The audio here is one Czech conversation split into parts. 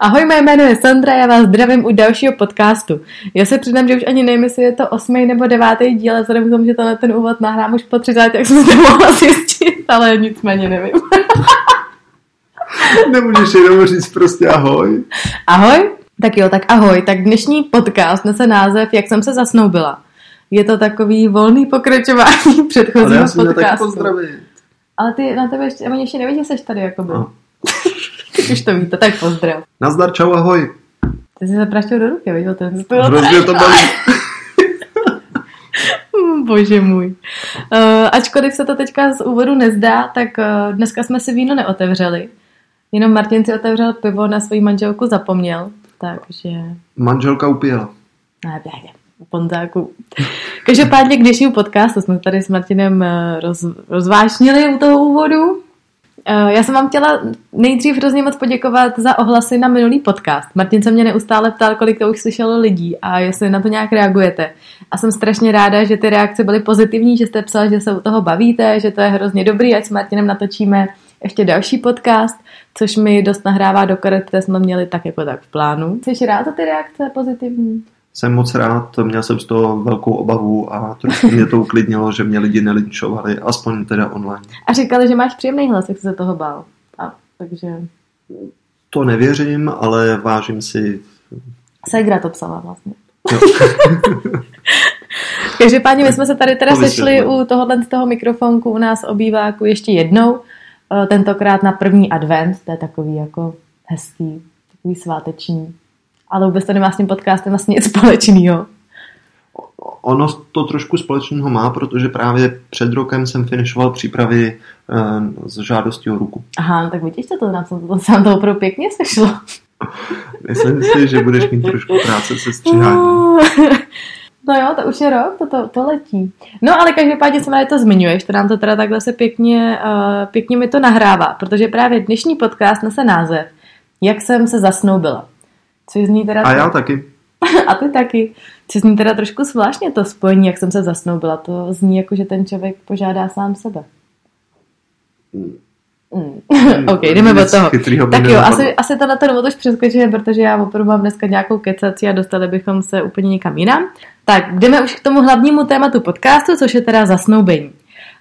Ahoj, mé jméno je Sandra, já vás zdravím u dalšího podcastu. Já se přidám, že už ani nevím, jestli je to osmý nebo devátý díl, ale vzhledem k tomu, že tenhle ten úvod nahrám už po 30, jak jsem se mohla zjistit, ale nicméně nevím. Nemůžeš jenom říct prostě ahoj. Ahoj? Tak jo, tak ahoj. Tak dnešní podcast nese název Jak jsem se zasnoubila. Je to takový volný pokračování předchozího Ale já podcastu. taky pozdravit. Ale ty na tebe ještě, oni ještě neví, že jsi tady jakoby. No. Teď už to víte, tak pozdrav. Nazdar, čau, ahoj. Ty jsi se praštil do ruky, o ten Hrozně to bolí. Hm, Bože můj. Uh, ačkoliv se to teďka z úvodu nezdá, tak uh, dneska jsme si víno neotevřeli. Jenom Martin si otevřel pivo, na svoji manželku zapomněl. Takže... Manželka upíjela. Ne, bládě, ponzáku. Každopádně k dnešnímu podcastu jsme tady s Martinem eh, roz, rozvášnili u toho úvodu. Eh, Já jsem vám chtěla nejdřív hrozně moc poděkovat za ohlasy na minulý podcast. Martin se mě neustále ptal, kolik to už slyšelo lidí a jestli na to nějak reagujete. A jsem strašně ráda, že ty reakce byly pozitivní, že jste psal, že se u toho bavíte, že to je hrozně dobrý, ať s Martinem natočíme ještě další podcast, což mi dost nahrává do karet, které jsme měli tak jako tak v plánu. Jsi rád za ty reakce pozitivní? Jsem moc rád, měl jsem z toho velkou obavu a trošku mě to uklidnilo, že mě lidi nelinčovali, aspoň teda online. A říkali, že máš příjemný hlas, jak jsi se toho bál. A, takže To nevěřím, ale vážím si... Segra to psala vlastně. Jo. Každopádně my jsme se tady teda sešli u tohohle z toho mikrofonku u nás obýváku ještě jednou, eh, tentokrát na první advent, to je takový jako hezký, takový sváteční. Ale vůbec to nemá s tím podcastem vlastně nic společného. Ono to trošku společného má, protože právě před rokem jsem finišoval přípravy eh, s žádostí o ruku. Aha, no tak vidíš, to, to, nám to, to se nám to opravdu pěkně sešlo. Myslím si, že budeš mít trošku práce se střiháním. No jo, to už je rok, to, to, to letí. No ale každopádně se to zmiňuješ, to nám to teda takhle se pěkně, uh, pěkně mi to nahrává, protože právě dnešní podcast nese název Jak jsem se zasnoubila. Což zní teda... A já taky. A ty taky. Což zní teda trošku zvláštně to spojení, jak jsem se zasnoubila. To zní jako, že ten člověk požádá sám sebe. Mm. ok, jdeme Nic toho. Tak jo, asi, asi to na ten už přeskočíme, protože já opravdu mám dneska nějakou kecaci a dostali bychom se úplně někam jinam. Tak, jdeme už k tomu hlavnímu tématu podcastu, což je teda zasnoubení.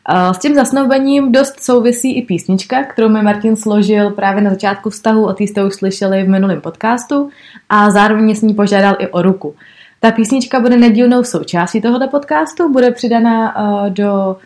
Eh, S tím zasnoubením dost souvisí i písnička, kterou mi Martin složil právě na začátku vztahu, o té jste už slyšeli v minulém podcastu a zároveň s ní požádal i o ruku. Ta písnička bude nedílnou součástí tohoto podcastu, bude přidaná eh, do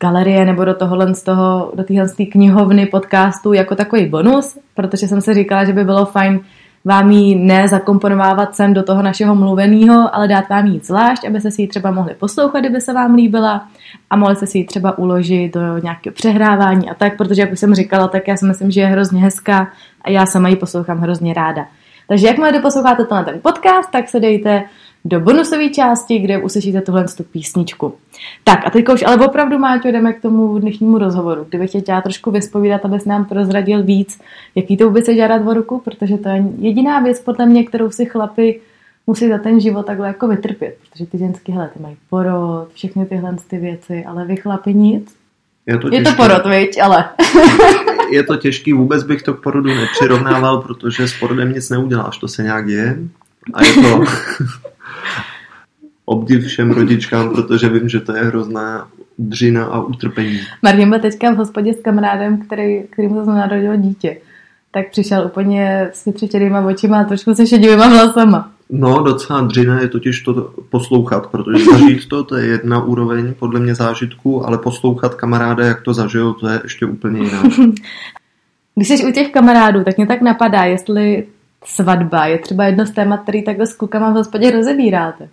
galerie nebo do tohohle z toho, do téhle knihovny podcastu jako takový bonus, protože jsem si říkala, že by bylo fajn vám ji nezakomponovávat sem do toho našeho mluveného, ale dát vám ji zvlášť, abyste si ji třeba mohli poslouchat, kdyby se vám líbila a mohli jste si ji třeba uložit do nějakého přehrávání a tak, protože jak už jsem říkala, tak já si myslím, že je hrozně hezká a já sama ji poslouchám hrozně ráda. Takže jakmile doposloucháte tenhle ten podcast, tak se dejte do bonusové části, kde uslyšíte tuhle tu písničku. Tak a teďka už ale opravdu, Máťo, jdeme k tomu dnešnímu rozhovoru. Kdybych tě chtěla trošku vyspovídat, abys nám prozradil víc, jaký to vůbec je žádat o ruku, protože to je jediná věc podle mě, kterou si chlapi musí za ten život takhle jako vytrpět, protože ty ženský, hele, ty mají porod, všechny tyhle ty věci, ale vy chlapi nic. Je to, Je to porod, viď, ale. Je to těžký, vůbec bych to k porodu nepřirovnával, protože s porodem nic neuděláš, to se nějak děje. A je to obdiv všem rodičkám, protože vím, že to je hrozná dřina a utrpení. Martin byl teďka v hospodě s kamarádem, který, kterým se narodilo dítě. Tak přišel úplně s vytřeštěnýma očima a trošku se šedivýma vlasama. No, docela dřina je totiž to poslouchat, protože zažít to, to je jedna úroveň podle mě zážitku, ale poslouchat kamaráda, jak to zažil, to je ještě úplně jiná. Když jsi u těch kamarádů, tak mě tak napadá, jestli svatba je třeba jedno z témat, který takhle s klukama v hospodě rozebíráte.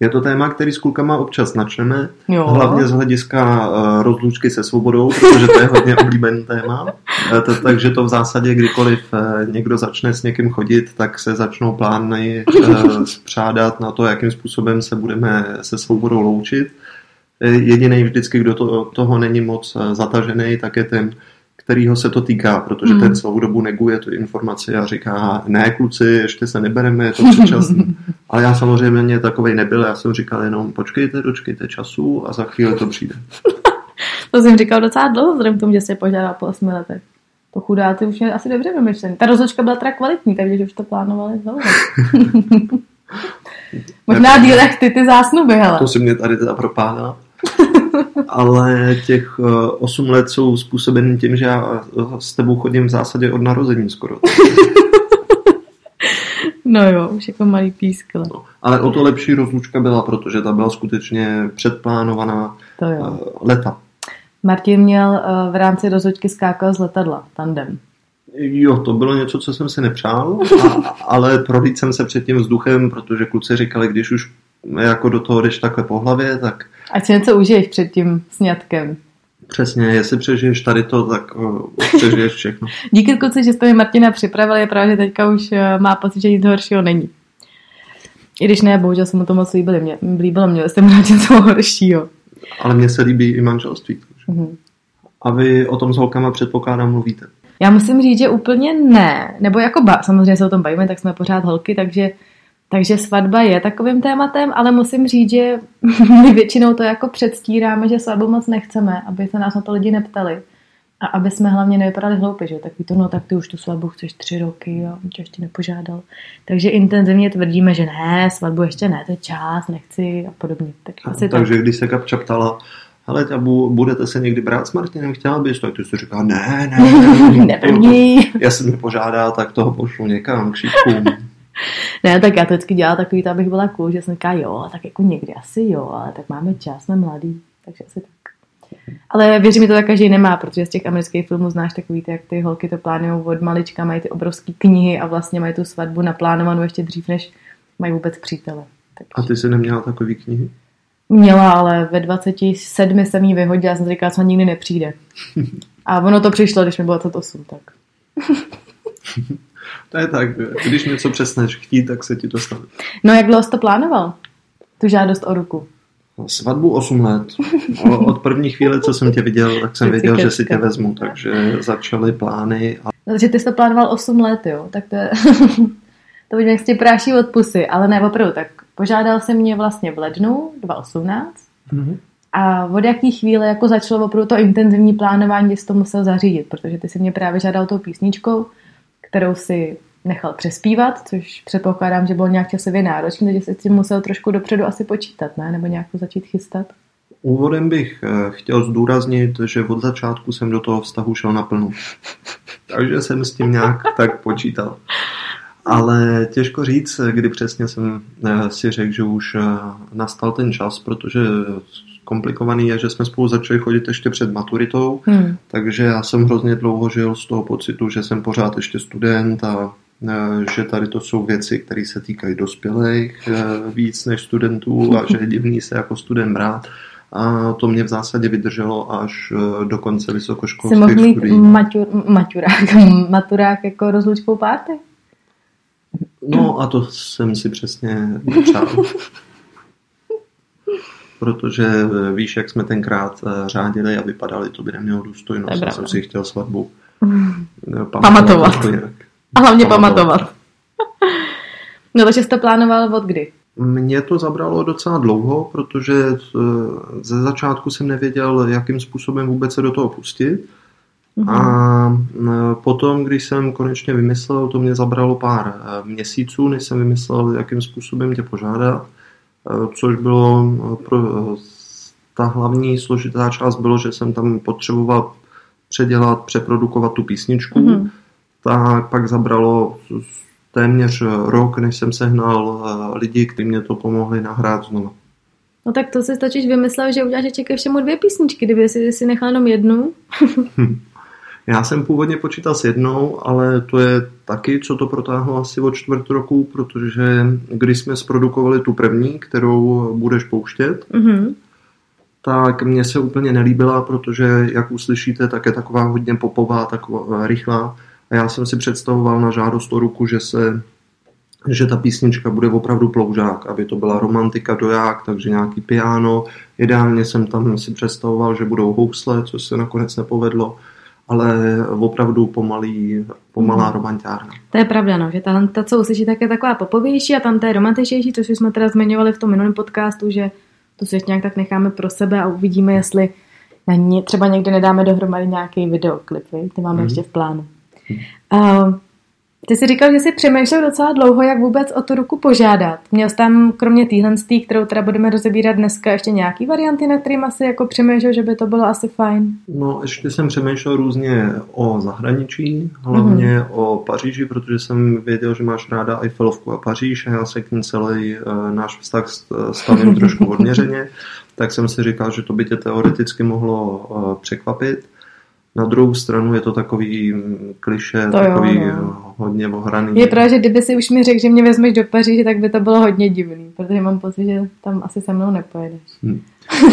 Je to téma, který s klukama občas načneme, Jo. hlavně z hlediska uh, rozlučky se svobodou, protože to je hodně oblíbený téma. Eh, to- Takže to v zásadě, kdykoliv eh, někdo začne s někým chodit, tak se začnou plány eh, spřádat na to, jakým způsobem se budeme se svobodou loučit. Eh, Jediný vždycky, kdo to, toho není moc eh, zatažený, tak je ten, kterýho se to týká, protože Hmm. ten celou dobu neguje tu informaci a říká, ne kluci, ještě se nebereme, je to předčasný. Ale já samozřejmě takovej nebyl, já jsem říkal jenom počkejte, dočkejte času a za chvíli to přijde. To jsem říkal docela dlouho, vzhledem k tomu, že se požádal po 8 letech. To chudáci už měli asi dobře vymyšlený. Ta rozložka byla teda kvalitní, takže už to plánovali dlouho. Možná díl jak ty, ty zásnuby, hele. To si mě tady teda propádá. Ale těch 8 let jsou způsobeny tím, že já eh, s tebou chodím v zásadě od narození skoro. No jo, už jako malý pískle. No. Ale o to lepší rozlučka byla, protože ta byla skutečně předplánovaná To jo. eh, leta. Martin měl eh, v rámci rozhoďky skákal z letadla, tandem. Jo, to bylo něco, co jsem si nepřál, a, ale prolít jsem se před tím vzduchem, protože kluci říkali, když už jako do toho jdeš takhle po hlavě, tak Ať si něco užiješ před tím sňatkem. přesně, jestli přežiješ tady to, tak uh, přežiješ všechno. Díky kluci, že jste mi Martina připravili, je pravda, že teďka už eh, má pocit, že nic horšího není. I když ne, bohužel se mu to moc líbilo. Mě, líbilo mě, jste mu rád něco horšího. Ale mně se líbí i manželství. Takže. Mhm. A vy o tom s holkama předpokládám mluvíte. Já musím říct, že úplně ne. Nebo jako ba, samozřejmě se o tom bavíme, tak jsme pořád holky, takže, takže svatba je takovým tématem, ale musím říct, že my většinou to jako předstíráme, že svatbu moc nechceme, aby se nás na to lidi neptali. A aby jsme hlavně nevypadali hloupě, že takový to, no tak ty už tu svatbu chceš tři roky a on tě ještě nepožádal. Takže intenzivně tvrdíme, že ne, svatbu ještě ne, to je čas, nechci a podobně. Tak asi Takže tak. když se Kapča ptala, hele, Ťabu, budete se někdy brát s Martinem, chtěla bys, tak ty jsi říká, ne, ne, ne, Neprvní. Jestli mě požádá, tak toho pošlu někam k šípkům. Ne, tak já to vždycky dělala takový, to, abych byla cool, že jsem říkala, jo, tak jako někdy asi jo, ale tak máme čas, jsme mladí, takže asi tak. Ale věřím mi to tak každý nemá, protože z těch amerických filmů znáš takový, ty, jak ty holky to plánují od malička, mají ty obrovské knihy a vlastně mají tu svatbu naplánovanou ještě dřív, než mají vůbec přítele. Tak A ty jsi neměla takový knihy? Měla, ale ve 27 jsem jí vyhodila, jsem říkala, co nikdy nepřijde. A ono to přišlo, když mi bylo 28, tak. To je tak, když něco přesneš chtít, tak se ti to stane. No jak dlouho jsi to plánoval? Tu žádost o ruku. Svatbu 8 let. Od první chvíle, co jsem tě viděl, tak jsem věděl, že si tě vezmu, takže začaly plány a No, Takže ty jsi to plánoval 8 let, jo? Tak to je... to už jak ti práší od pusy, ale ne opravdu. Tak požádal se mě vlastně v lednu 2018 a od jaký chvíle jako začalo opravdu to intenzivní plánování, že jsi to musel zařídit, protože ty si mě právě žádal tou písničkou, kterou si nechal přespívat, což předpokládám, že bylo nějak časově náročné, takže jsi si musel trošku dopředu asi počítat, ne? Nebo nějak to začít chystat. Úvodem bych eh, chtěl zdůraznit, že od začátku jsem do toho vztahu šel naplno. Takže jsem s tím nějak tak počítal. Ale těžko říct, kdy přesně jsem eh, si řekl, že už eh, nastal ten čas, protože komplikovaný je, že jsme spolu začali chodit ještě před maturitou, Hmm. takže já jsem hrozně dlouho žil z toho pocitu, že jsem pořád ještě student a eh, že tady to jsou věci, které se týkají dospělých víc než studentů a že je divný se jako student brát. A to mě v zásadě vydrželo až do konce Jsi mohl vysokoškolských mít studií. maťurák, maturák jako rozlučkou párty? No a to jsem si přesně přál. Protože eh, víš, jak jsme tenkrát eh, řádili a vypadali, to by nemělo důstojnost. Já jsem si chtěl svatbu eh, Pamatovat. jako. A hlavně Pamatovat. pamatovat. No takže jsi to plánoval od kdy? Mě to zabralo docela dlouho, protože eh, ze začátku jsem nevěděl, jakým způsobem vůbec se do toho pustit. Mhm. A eh, potom, když jsem konečně vymyslel, to mě zabralo pár eh, měsíců, než jsem vymyslel, jakým způsobem tě požádat, eh, což bylo eh, pro, ta hlavní složitá část bylo, že jsem tam potřeboval předělat, přeprodukovat tu písničku, Mhm. tak pak zabralo téměř rok, než jsem sehnal eh, lidi, kteří mě to pomohli nahrát znovu. No tak to si totiž vymyslel, že uděláš ještě ke všemu dvě písničky, kdyby si, si nechal jenom jednu. Já jsem původně počítal s jednou, ale to je taky, co to protáhlo asi o čtvrt roku, protože když jsme zprodukovali tu první, kterou budeš pouštět, mm-hmm. tak mně se úplně nelíbila, protože, jak uslyšíte, tak je taková hodně popová, taková rychlá. A já jsem si představoval na žádost o ruku, že se že ta písnička bude opravdu ploužák, aby to byla romantika doják, takže nějaký piano. Ideálně jsem tam si představoval, že budou housle, což se nakonec nepovedlo, ale opravdu pomalý, pomalá hmm. romantiárna. To je pravda, no, že ta, ta, co uslyší, tak je taková popovější a tam to je romantičnější, což jsme teda zmiňovali v tom minulém podcastu, že to si ještě nějak tak necháme pro sebe a uvidíme, jestli na ně, třeba někde nedáme dohromady nějaký videoklip, ty máme hmm. ještě v plánu. Hmm. Uh, ty jsi říkal, že jsi přemýšlel docela dlouho, jak vůbec o tu ruku požádat. Měl jsi tam kromě téhle, kterou teda budeme rozebírat dneska, ještě nějaký varianty, na kterým asi jako přemýšlel, že by to bylo asi fajn? No, ještě jsem přemýšlel různě o zahraničí, hlavně mm-hmm. o Paříži, protože jsem věděl, že máš ráda Eiffelovku a Paříž a já se k ní celý uh, náš vztah stavím trošku odměřeně, tak jsem si říkal, že to by tě teoreticky mohlo uh, překvapit. Na druhou stranu je to takový mm, kliše, to takový jo, no. hodně ohraný. Je pravda, že kdyby si už mi řekl, že mě vezmeš do Paříže, tak by to bylo hodně divný, protože mám pocit, že tam asi se mnou nepojedeš. Hmm.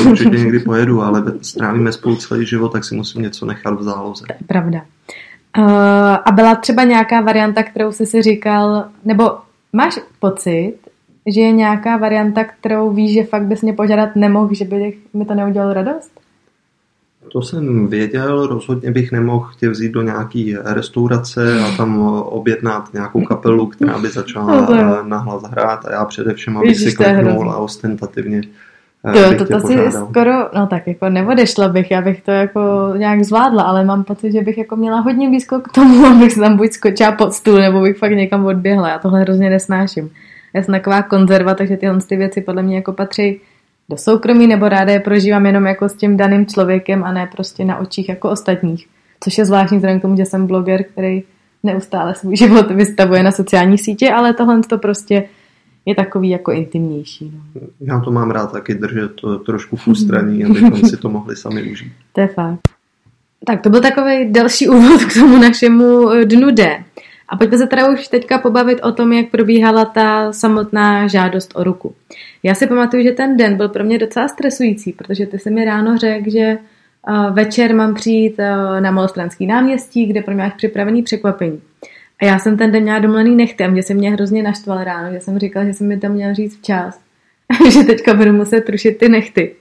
Určitě někdy pojedu, ale strávíme spolu celý život, tak si musím něco nechat v záloze. To je pravda. Uh, a byla třeba nějaká varianta, kterou jsi si říkal, nebo máš pocit, že je nějaká varianta, kterou víš, že fakt bys mě požádat nemohl, že by mi to neudělalo radost? To jsem věděl, rozhodně bych nemohl tě vzít do nějaký restaurace a tam objednat nějakou kapelu, která by začala no nahlas hrát a já především, abych si kliknul a ostentativně eh, Jo, to, to si skoro, no tak jako neodešla bych, já bych to jako nějak zvládla, ale mám pocit, že bych jako měla hodně blízko k tomu, abych se tam buď skočila pod stůl, nebo bych fakt někam odběhla, já tohle hrozně nesnáším. Já jsem taková konzerva, takže tyhle ty věci podle mě jako patří do soukromí, nebo ráda je prožívám jenom jako s tím daným člověkem a ne prostě na očích jako ostatních. Což je zvláštní vzhledem k tomu, že jsem bloger, který neustále svůj život vystavuje na sociální sítě, ale tohle to prostě je takový jako intimnější. No. Já to mám rád taky držet to trošku v ústraní, abychom si to mohli sami užít. To je fakt. Tak to byl takový další úvod k tomu našemu dnu D. A pojďme se teda už teďka pobavit o tom, jak probíhala ta samotná žádost o ruku. Já si pamatuju, že ten den byl pro mě docela stresující, protože ty se mi ráno řekl, že uh, večer mám přijít uh, na Malostranský náměstí, kde pro mě připravený překvapení. A já jsem ten den měla domlený nechtem, že se mě hrozně naštval ráno, že jsem říkala, že jsem mi to měl říct včas. že teďka budu muset rušit ty nechty.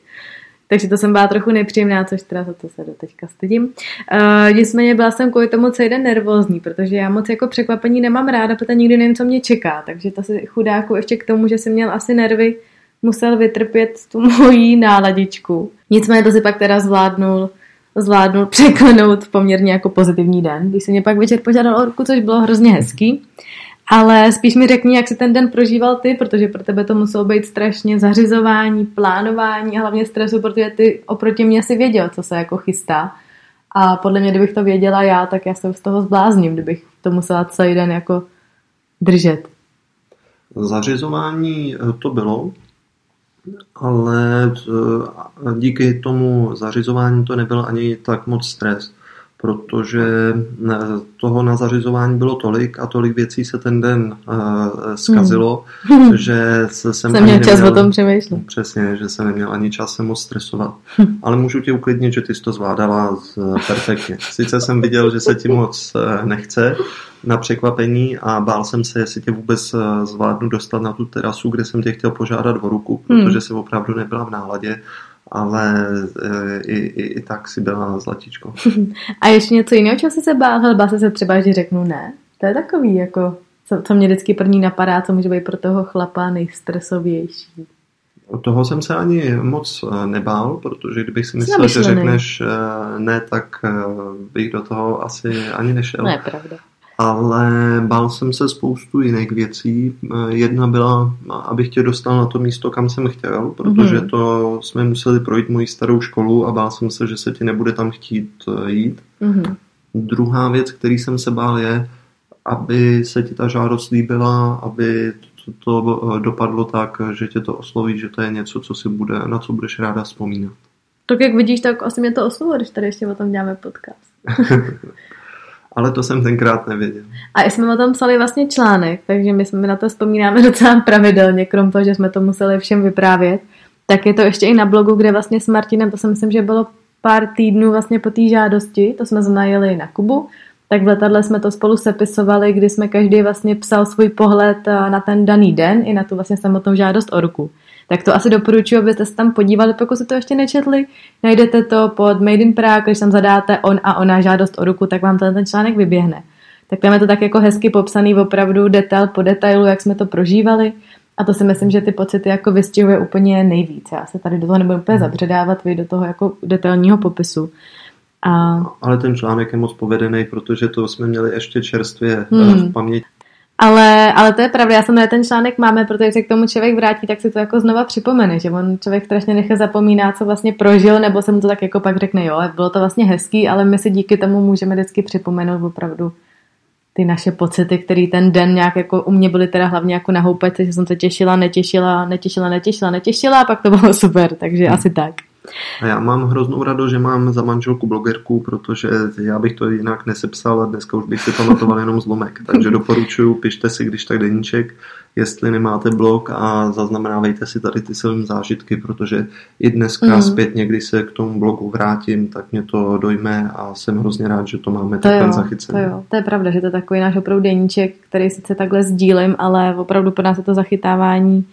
Takže to jsem byla trochu nepříjemná, což teda za to se do teďka stydím. Uh, nicméně byla jsem kvůli tomu celý den nervózní, protože já moc jako překvapení nemám ráda, protože nikdy nevím, co mě čeká. Takže to si chudáku ještě k tomu, že jsem měl asi nervy, musel vytrpět tu mojí náladičku. Nicméně to si pak teda zvládnul zvládnul překlenout poměrně jako pozitivní den, když se mě pak večer požádal o ruku, což bylo hrozně hezký. Ale spíš mi řekni, jak si ten den prožíval ty, protože pro tebe to muselo být strašně zařizování, plánování a hlavně stresu, protože ty oproti mě si věděl, co se jako chystá. A podle mě, kdybych to věděla já, tak já se z toho zblázním, kdybych to musela celý den jako držet. Zařizování eh, to bylo, ale eh, díky tomu zařizování to nebyl ani tak moc stres protože toho na zařizování bylo tolik a tolik věcí se ten den uh, zkazilo, hmm. že se jsem jsem měl čas neměl, o tom přemýšlet. Přesně, že jsem neměl ani čas se moc stresovat. Hmm. Ale můžu tě uklidnit, že ty jsi to zvládala perfektně. Sice jsem viděl, že se ti moc eh, nechce na překvapení a bál jsem se, jestli tě vůbec eh, zvládnu dostat na tu terasu, kde jsem tě chtěl požádat o ruku, protože hmm. se opravdu nebyla v náladě ale e, i, i, i tak si byla zlatičko. A ještě něco jiného, čeho jsi se bál? Bál jsi se třeba, že řeknu ne? To je takový, jako, co, co mě vždycky první napadá, co může být pro toho chlapa nejstresovější. O toho jsem se ani moc e, nebál, protože kdybych si myslel, že řekneš e, ne, tak bych do toho asi ani nešel. Ne, pravda ale bál jsem se spoustu jiných věcí. Jedna byla, abych tě dostal na to místo, kam jsem chtěl, protože mm-hmm. to jsme museli projít moji starou školu a bál jsem se, že se ti nebude tam chtít eh, jít. Mm-hmm. Druhá věc, který jsem se bál, je, aby se ti ta žádost líbila, aby to, to dopadlo tak, že tě to osloví, že to je něco, co si bude, na co budeš ráda vzpomínat. Tak jak vidíš, tak asi mě to oslovilo, když tady ještě o tom děláme podcast. Ale to jsem tenkrát nevěděl. A jsme o tom psali vlastně článek, takže my jsme na to vzpomínáme docela pravidelně, krom toho, že jsme to museli všem vyprávět. Tak je to ještě i na blogu, kde vlastně s Martinem, to si myslím, že bylo pár týdnů vlastně po té žádosti, to jsme znajeli na Kubu, tak v letadle jsme to spolu sepisovali, kdy jsme každý vlastně psal svůj pohled eh, na ten daný den i na tu vlastně samotnou žádost o ruku. Tak to asi doporučuji, abyste se tam podívali, pokud si to ještě nečetli. Najdete to pod Made in Prague, když tam zadáte on a ona žádost o ruku, tak vám ten, ten článek vyběhne. Tak tam je to tak jako hezky popsaný opravdu detail po detailu, jak jsme to prožívali. A to si myslím, že ty pocity jako vystihuje úplně nejvíc. Já se tady do toho nebudu úplně zabředávat, vy do toho jako detailního popisu. A... Ale ten článek je moc povedený, protože to jsme měli ještě čerstvě eh, hmm. v paměti. Ale, ale to je pravda, já jsem na ten článek máme, protože když se k tomu člověk vrátí, tak si to jako znova připomene, že on člověk strašně nechce zapomínat, co vlastně prožil, nebo se mu to tak jako pak řekne, jo, bylo to vlastně hezký, ale my si díky tomu můžeme vždycky připomenout opravdu ty naše pocity, který ten den nějak jako u mě byly teda hlavně jako na houpačce, že jsem se těšila, netěšila, netěšila, netěšila, netěšila a pak to bylo super, takže hmm. asi tak. A já mám hroznou radost, že mám za manželku blogerku, protože já bych to jinak nesepsal a dneska už bych si pamatoval jenom zlomek. Takže doporučuji, pište si když tak deníček, jestli nemáte blog a zaznamenávejte si tady ty silné zážitky, protože i dneska mm. zpět někdy se k tomu blogu vrátím, tak mě to dojme a jsem hrozně rád, že to máme to takhle zachycené. To, jo. to je pravda, že to je takový náš opravdu deníček, který sice takhle sdílím, ale opravdu pro nás je to zachytávání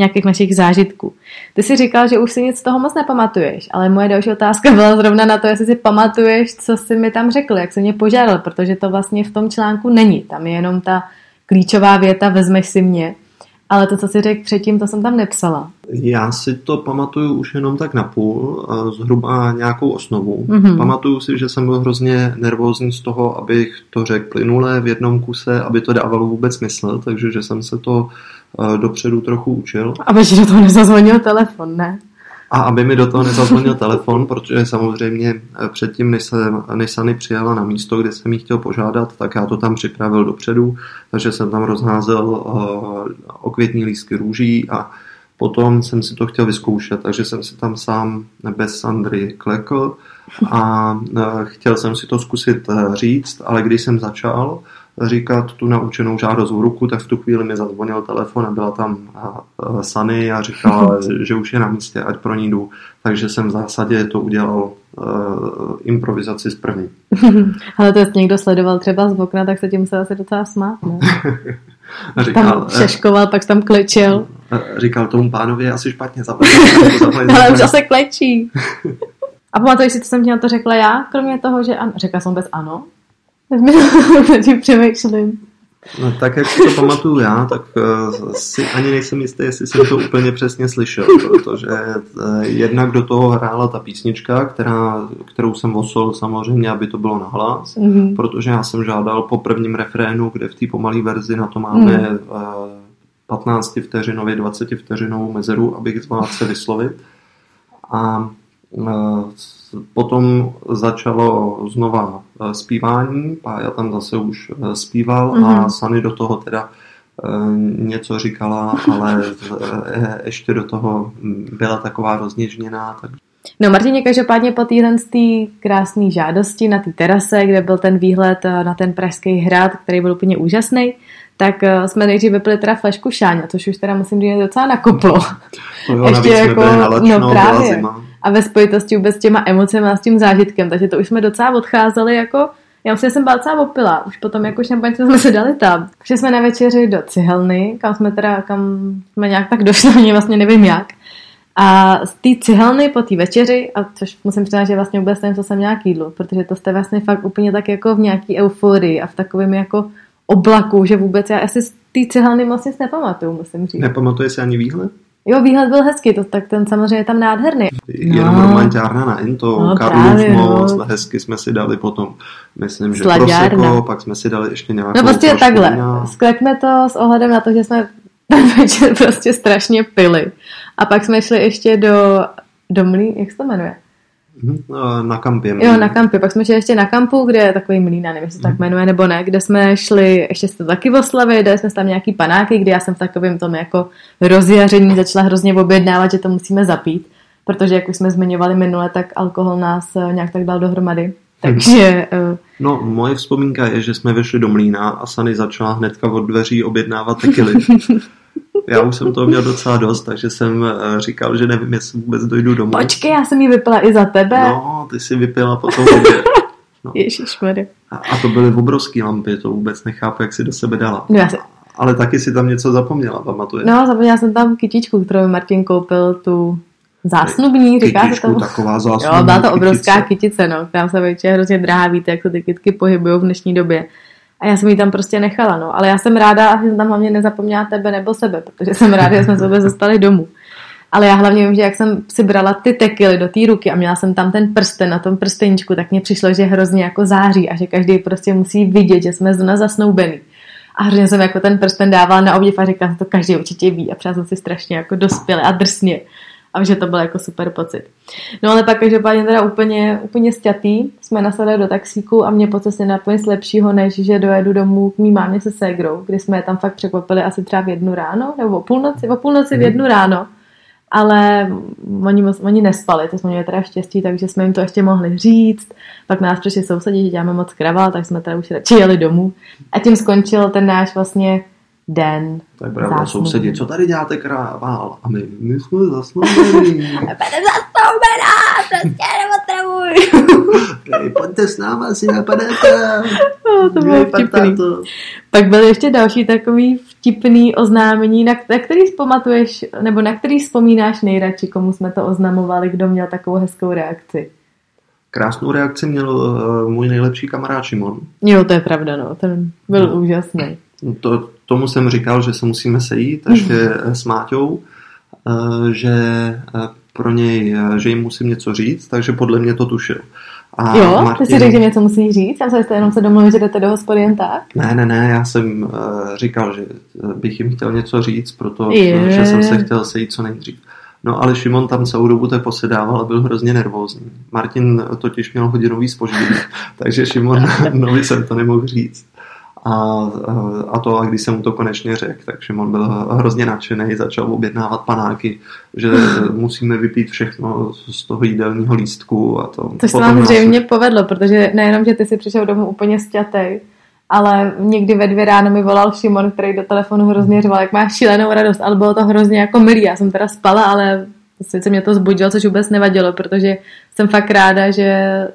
nějakých našich zážitků. Ty si říkal, že už si nic z toho moc nepamatuješ, ale moje další otázka byla zrovna na to, jestli si pamatuješ, co jsi mi tam řekl, jak jsi mě požádal, protože to vlastně v tom článku není. Tam je jenom ta klíčová věta, vezmeš si mě. Ale to, co jsi řekl předtím, to jsem tam nepsala. Já si to pamatuju už jenom tak na půl, zhruba nějakou osnovu. Mm-hmm. Pamatuju si, že jsem byl hrozně nervózní z toho, abych to řekl plynule v jednom kuse, aby to dávalo vůbec smysl, takže že jsem se to dopředu trochu učil. Aby ti do toho nezazvonil telefon, ne? A aby mi do toho nezazvonil telefon, protože samozřejmě eh, předtím, než, se, než Sany přijela na místo, kde jsem jí chtěl požádat, tak já to tam připravil dopředu, takže jsem tam rozházel uh, okvětní lístky růží a potom jsem si to chtěl vyzkoušet, takže jsem si tam sám bez Sandry klekl a uh, chtěl jsem si to zkusit říct, ale když jsem začal, říkat tu naučenou žádost v ruku, tak v tu chvíli mi zazvonil telefon a byla tam Sany a říkala, že už je na místě, ať pro ní jdu. Takže jsem v zásadě to udělal uh, improvizaci z první. Ale to jest někdo sledoval třeba z okna, tak se tím musel asi docela smát, ne? říkal, tam šeškoval, pak tam klečel. Říkal tomu pánovi, asi špatně zaplať. Ale už zase klečí. A pamatuješ si, co jsem ti na to řekla já, kromě toho, že ano. Řekla jsem bez ano? Teď přemýšlím. No, tak jak si to pamatuju já, tak uh, si ani nejsem jistý, jestli jsem to úplně přesně slyšel, protože uh, jednak do toho hrála ta písnička, která, kterou jsem osol samozřejmě, aby to bylo nahlas, mm-hmm. protože já jsem žádal po prvním refrénu, kde v té pomalé verzi na to máme mm. uh, 15 vteřinově, 20 vteřinovou mezeru, abych zvládl se vyslovit. A uh, Potom začalo znova eh, zpívání, Pája tam zase už eh, zpíval mm-hmm. a mhm. Sany do toho teda eh, něco říkala, ale ještě do toho byla taková rozněžněná. Tak... No Martině, každopádně po téhle krásné žádosti na té terase, kde byl ten výhled na ten pražský hrad, který byl úplně úžasný, tak jsme nejdřív vypili teda flešku šáňa, což už teda musím říct docela nakoplo. To jo, Ještě jako, no právě a ve spojitosti vůbec s těma emocemi a s tím zážitkem, takže to už jsme docela odcházeli jako já že jsem docela opila. Už potom jako šampaňce jsme se dali tam. Šli jsme na večeři do cihelny, kam jsme teda, kam jsme nějak tak došli, ani vlastně nevím jak. A z té cihelny po té večeři, a což musím přiznat, že vlastně vůbec nevím, co jsem nějak jídlo, protože to jste vlastně fakt úplně tak jako v nějaký euforii a v takovém jako oblaku, že vůbec já asi z té cihelny nic nepamatuju, musím říct. Nepamatuje si ani výhled? Jo, výhled byl hezký, to, tak ten samozřejmě je tam nádherný. Jenom no. romantiárna na Into, no, Karlův most, no. hezky jsme si dali potom, myslím, že Slaďárna. Prosecco, pak jsme si dali ještě nějakou No prostě takhle, vína. sklepme to s ohledem na to, že jsme ten večer prostě strašně pili. A pak jsme šli ještě do, do mlí, jak se to jmenuje? Mhm, na kampě. Jo, na kampě. Pak jsme šli ještě na kampu, kde je takový mlín, nevím, jestli se tak mhm. jmenuje nebo ne, kde jsme šli, ještě to taky v oslavě, dali jsme tam nějaký panáky, kdy já jsem v takovém tom jako rozjaření začala hrozně objednávat, že to musíme zapít, protože jak už jsme zmiňovali minule, tak alkohol nás eh, nějak tak dal dohromady. Takže... Uh... No, moje vzpomínka je, že jsme vešli do mlína a Sany začala hnedka od dveří objednávat tekily. Já už jsem to měl docela dost, takže jsem eh, říkal, že nevím, jestli vůbec dojdu domů. Počkej, já jsem ji vypila i za tebe. No, ty si vypila potom No. Ježišmarja. A, a to byly obrovské lampy, to vůbec nechápu, jak si do sebe dala. No, já se... Ale taky si tam něco zapomněla, pamatuješ? No, zapomněla jsem tam kytičku, kterou Martin koupil, tu zásnubní, říká se tomu. taková zásnubní Jo, byla to obrovská kytice, kytice no, která se většině hrozně drahá, víte, jak se ty kytky pohybují v dnešní době. A já jsem ji tam prostě nechala, no. Ale já jsem ráda, že jsem tam hlavně nezapomněla tebe nebo sebe, protože jsem ráda, že jsme se vůbec dostali domů. Ale já hlavně vím, že jak jsem si brala ty tekily do té ruky a měla jsem tam ten prsten na tom prsteníčku, tak mně přišlo, že hrozně jako září a že každý prostě musí vidět, že jsme zna zasnoubený. A hrozně jsem jako ten prsten dávala na obdiv a říkala, to každý určitě ví a přál jsem si strašně jako dospěle a drsně. A že to byl jako super pocit. No ale pak každopádně teda úplně, úplně stětý jsme nasadili do taxíku a mě po cestě naplně lepšího, než že dojedu domů k mý mámě se ségrou, kdy jsme je tam fakt překvapili asi třeba v jednu ráno, nebo o půlnoci, o půlnoci v jednu ráno ale oni, oni nespali, to jsme měli teda štěstí, takže jsme jim to ještě mohli říct. Pak nás přišli sousedí, že děláme moc kraval, tak jsme teda už radši jeli domů. A tím skončil ten náš vlastně den. To je pravda, sousedí, co tady děláte krával? A my, my jsme zasnoubení. Budeme zasnoubená, prostě nepotřebuj. Hej, pojďte s náma, si napadáte. No, to bylo vtipný. Pak byl ještě další takový vtipný oznámení, na, na který vzpamatuješ, nebo na který vzpomínáš nejradši, komu jsme to oznamovali, kdo měl takovou hezkou reakci? Krásnou reakci měl uh, můj nejlepší kamarád Šimon. Jo, to je pravda, no, ten byl no. úžasný. To, tomu jsem říkal, že se musíme sejít ještě s Máťou, uh, že uh, pro něj, že jim musím něco říct, takže podle mě to tušil. A jo, Martin... ty si řekl, že něco musí říct? Já jsem jste jenom se domluvil, že jdete do hospody jen tak? Ne, ne, ne, já jsem uh, říkal, že bych jim chtěl něco říct, protože jsem se chtěl sejít co nejdřív. No ale Šimon tam celou dobu to posedával a byl hrozně nervózní. Martin totiž měl hodinový spoždění, takže Šimon novi jsem to nemohl říct. A, a to, a když jsem mu to konečně řekl, tak Šimon byl hrozně nadšený, začal objednávat panáky, že musíme vypít všechno z toho jídelního lístku. A to, to se vám zřejmě povedlo, protože nejenom, že ty si přišel domů úplně stětej, ale někdy ve dvě ráno mi volal Šimon, který do telefonu hrozně řval, jak má šílenou radost, ale bylo to hrozně jako milý. Já jsem teda spala, ale sice mě to zbudilo, což vůbec nevadilo, protože jsem fakt ráda, že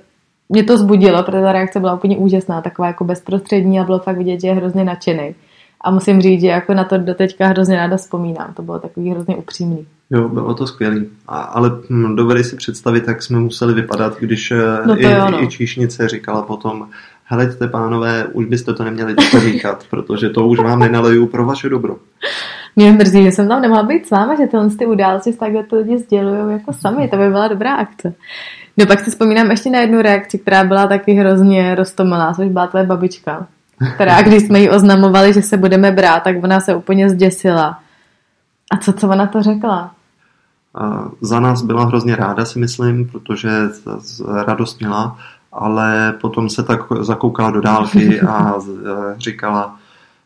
mě to zbudilo, protože ta reakce byla úplně úžasná, taková jako bezprostřední a bylo fakt vidět, že je hrozně nadšený. A musím říct, že jako na to doteďka hrozně ráda vzpomínám. To bylo takový hrozně upřímný. Jo, bylo to skvělý. A, ale hm, dovedli si představit, jak jsme museli vypadat, když eh, no i, jo, no. i číšnice říkala potom, helejte pánové, už byste to neměli říkat, protože to už vám nenaleju pro vaše dobro. Mě mrzí, že jsem tam nemohla být s váma, že tyhle ty události takhle to lidi sdělují jako sami, to by byla dobrá akce. No pak si vzpomínám ještě na jednu reakci, která byla taky hrozně roztomilá, což byla tvoje babička, která, když jsme jí oznamovali, že se budeme brát, tak ona se úplně zděsila. A co, co ona to řekla? Za nás byla hrozně ráda, si myslím, protože radost měla, ale potom se tak zakoukala do dálky a říkala,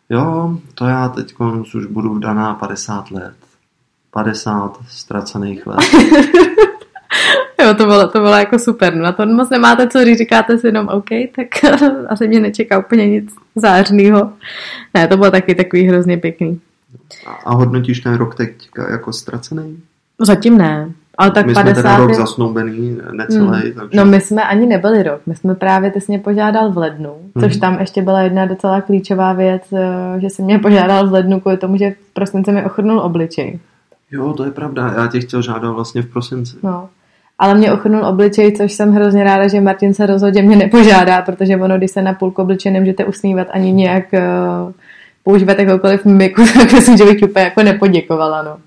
jo, to já teď už budu vdaná 50 let. 50 ztracených let. Jo, to bylo, to bylo jako super. No, na to moc nemáte co říct, říkáte si jenom OK, tak asi mě nečeká úplně nic zářného. Ne, to bylo taky takový hrozně pěkný. A hodnotíš ten rok teď jako ztracený? Zatím ne. Ale tak my 50... jsme teda rok zasnoubený, necelý. Hmm. Takže... No my jsme ani nebyli rok. My jsme právě, ty jsi mě požádal v lednu, což tam ještě byla jedna docela klíčová věc, eh, že jsi mě požádal v lednu kvůli tomu, že v prosinci mi ochrnul obličej. Jo, to je pravda. Já tě chtěl žádat vlastně v prosinci. No ale mě ochrnul obličej, což jsem hrozně ráda, že Martin se rozhodně mě nepožádá, protože ono, když se na půlku obličeje nemůžete usmívat ani nějak uh, používat jakoukoliv mimiku, tak myslím, že bych úplně jako nepoděkovala, no.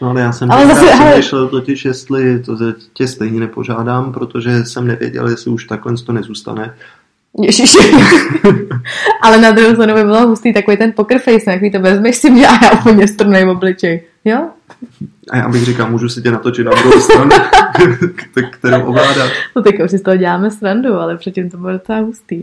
No ale já jsem ale zase, ale... přemýšlel totiž, jestli to tě stejně nepožádám, protože jsem nevěděl, jestli už takhle to nezůstane. Ježiši. ale na druhou stranu by bylo hustý takový ten poker face, jaký to vezmeš si mě a já úplně strnej v obličej. Jo? A já bych říkal, můžu si tě natočit na druhou stranu, kterou ovládat. No tak už si z toho děláme srandu, ale předtím to bylo docela hustý.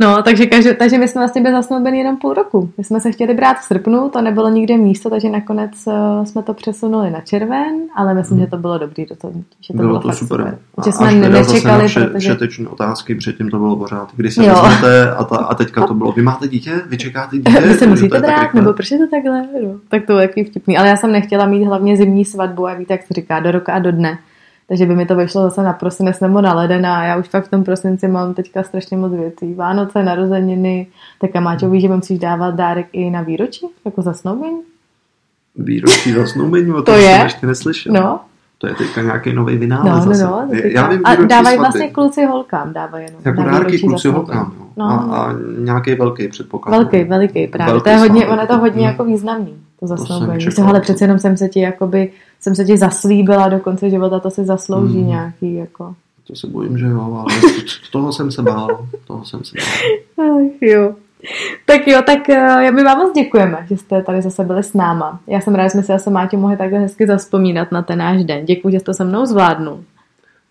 No, takže, každý, takže my jsme vlastně byli zasnoubeni jenom půl roku. My jsme se chtěli brát v srpnu, to nebylo nikde místo, takže nakonec uh, jsme to přesunuli na červen, ale myslím, hmm. že to bylo dobrý rozhodnutí. Že to bylo, bylo to super. super. Že jsme nečekali, vše, protože... Otázky, předtím to bylo pořád. Kdy se vezmete a, ta, a teďka to bylo, vy máte dítě, vy čekáte dítě? vy se musíte brát, nebo proč je to takhle? No, tak to bylo jaký vtipný. Ale já jsem nechtěla mít hlavně zimní svatbu a víte, jak se říká, do roka a do dne takže by mi to vyšlo zase na prosinec nebo na leden a já už fakt v tom prosinci mám teďka strašně moc věcí. Vánoce, narozeniny, tak a Máťo ví, že musíš dávat dárek i na výročí, jako zasnoubení. Výročí zasnoubení, o to jsem ještě neslyšel. No. To je teďka nějaký nový vynález no, no, zase. No, já vím, a dávají vlastně kluci holkám, dávají jenom. Jako dárky kluci holkám, jo. No. A, a nějaký velký předpoklad. Velký, veliký právě. Velký to je hodně, ono je to hodně hmm. jako významný, to zasnoubení. To ale přece jenom jsem se ti jakoby jsem se ti zaslíbila do konce života, to si zaslouží mm. nějaký, jako... To se bojím, že jo, ale toho jsem se bál, toho jsem se bál. Ach, jo. Tak jo, tak uh, my vám moc děkujeme, že jste tady zase byli s náma. Já jsem ráda, že jsme si zase Máti mohli takhle hezky zaspomínat na ten náš den. Děkuji, že jste to se mnou zvládnul.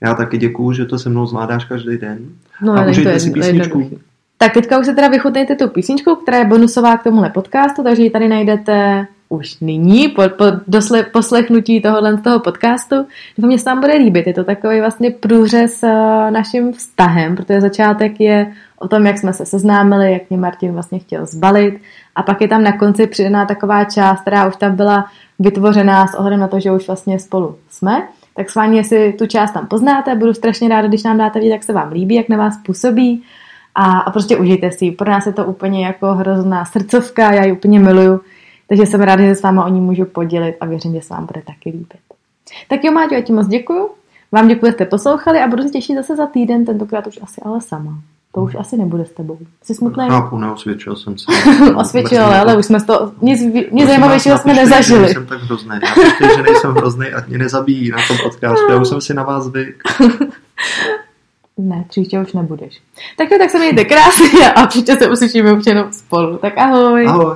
Já taky děkuji, že to se mnou zvládáš každý den. No, a užijte si písničku. Tak teďka už se teda vychutnejte tu písničku, která je bonusová k tomuhle podcastu, takže ji tady najdete už nyní, po, po dosle, poslechnutí tohohle toho podcastu. Doufám, mě se vám bude líbit. Je to takový vlastně průřez uh, naším vztahem, protože začátek je o tom, jak jsme se seznámili, jak mě Martin vlastně chtěl zbalit a pak je tam na konci přidaná taková část, která už tam byla vytvořená s ohledem na to, že už vlastně spolu jsme. Tak s vámi, jestli tu část tam poznáte, budu strašně ráda, když nám dáte vidět, jak se vám líbí, jak na vás působí a, a prostě užijte si Pro nás je to úplně jako hrozná srdcovka, já ji úplně miluju takže jsem ráda, že s váma o ní můžu podělit a věřím, že se vám bude taky líbit. Tak jo, Máťo, já ti moc děkuju. Vám děkuji, že jste poslouchali a budu se těšit zase za týden, tentokrát už asi ale sama. To už asi nebude s tebou. Jsi smutný? Chápu, neosvědčil jsem se. Osvědčil, ale, ale už jsme to, nic, nic zajímavějšího jsme nezažili. Že jsem tak hrozný. Já prostě, že nejsem hrozný a mě nezabíjí na tom podcastu. Já už jsem si na vás zvyk. ne, příště už nebudeš. Tak jo, tak se mějte krásně a příště se uslyšíme už jenom spolu. Tak ahoj. Ahoj.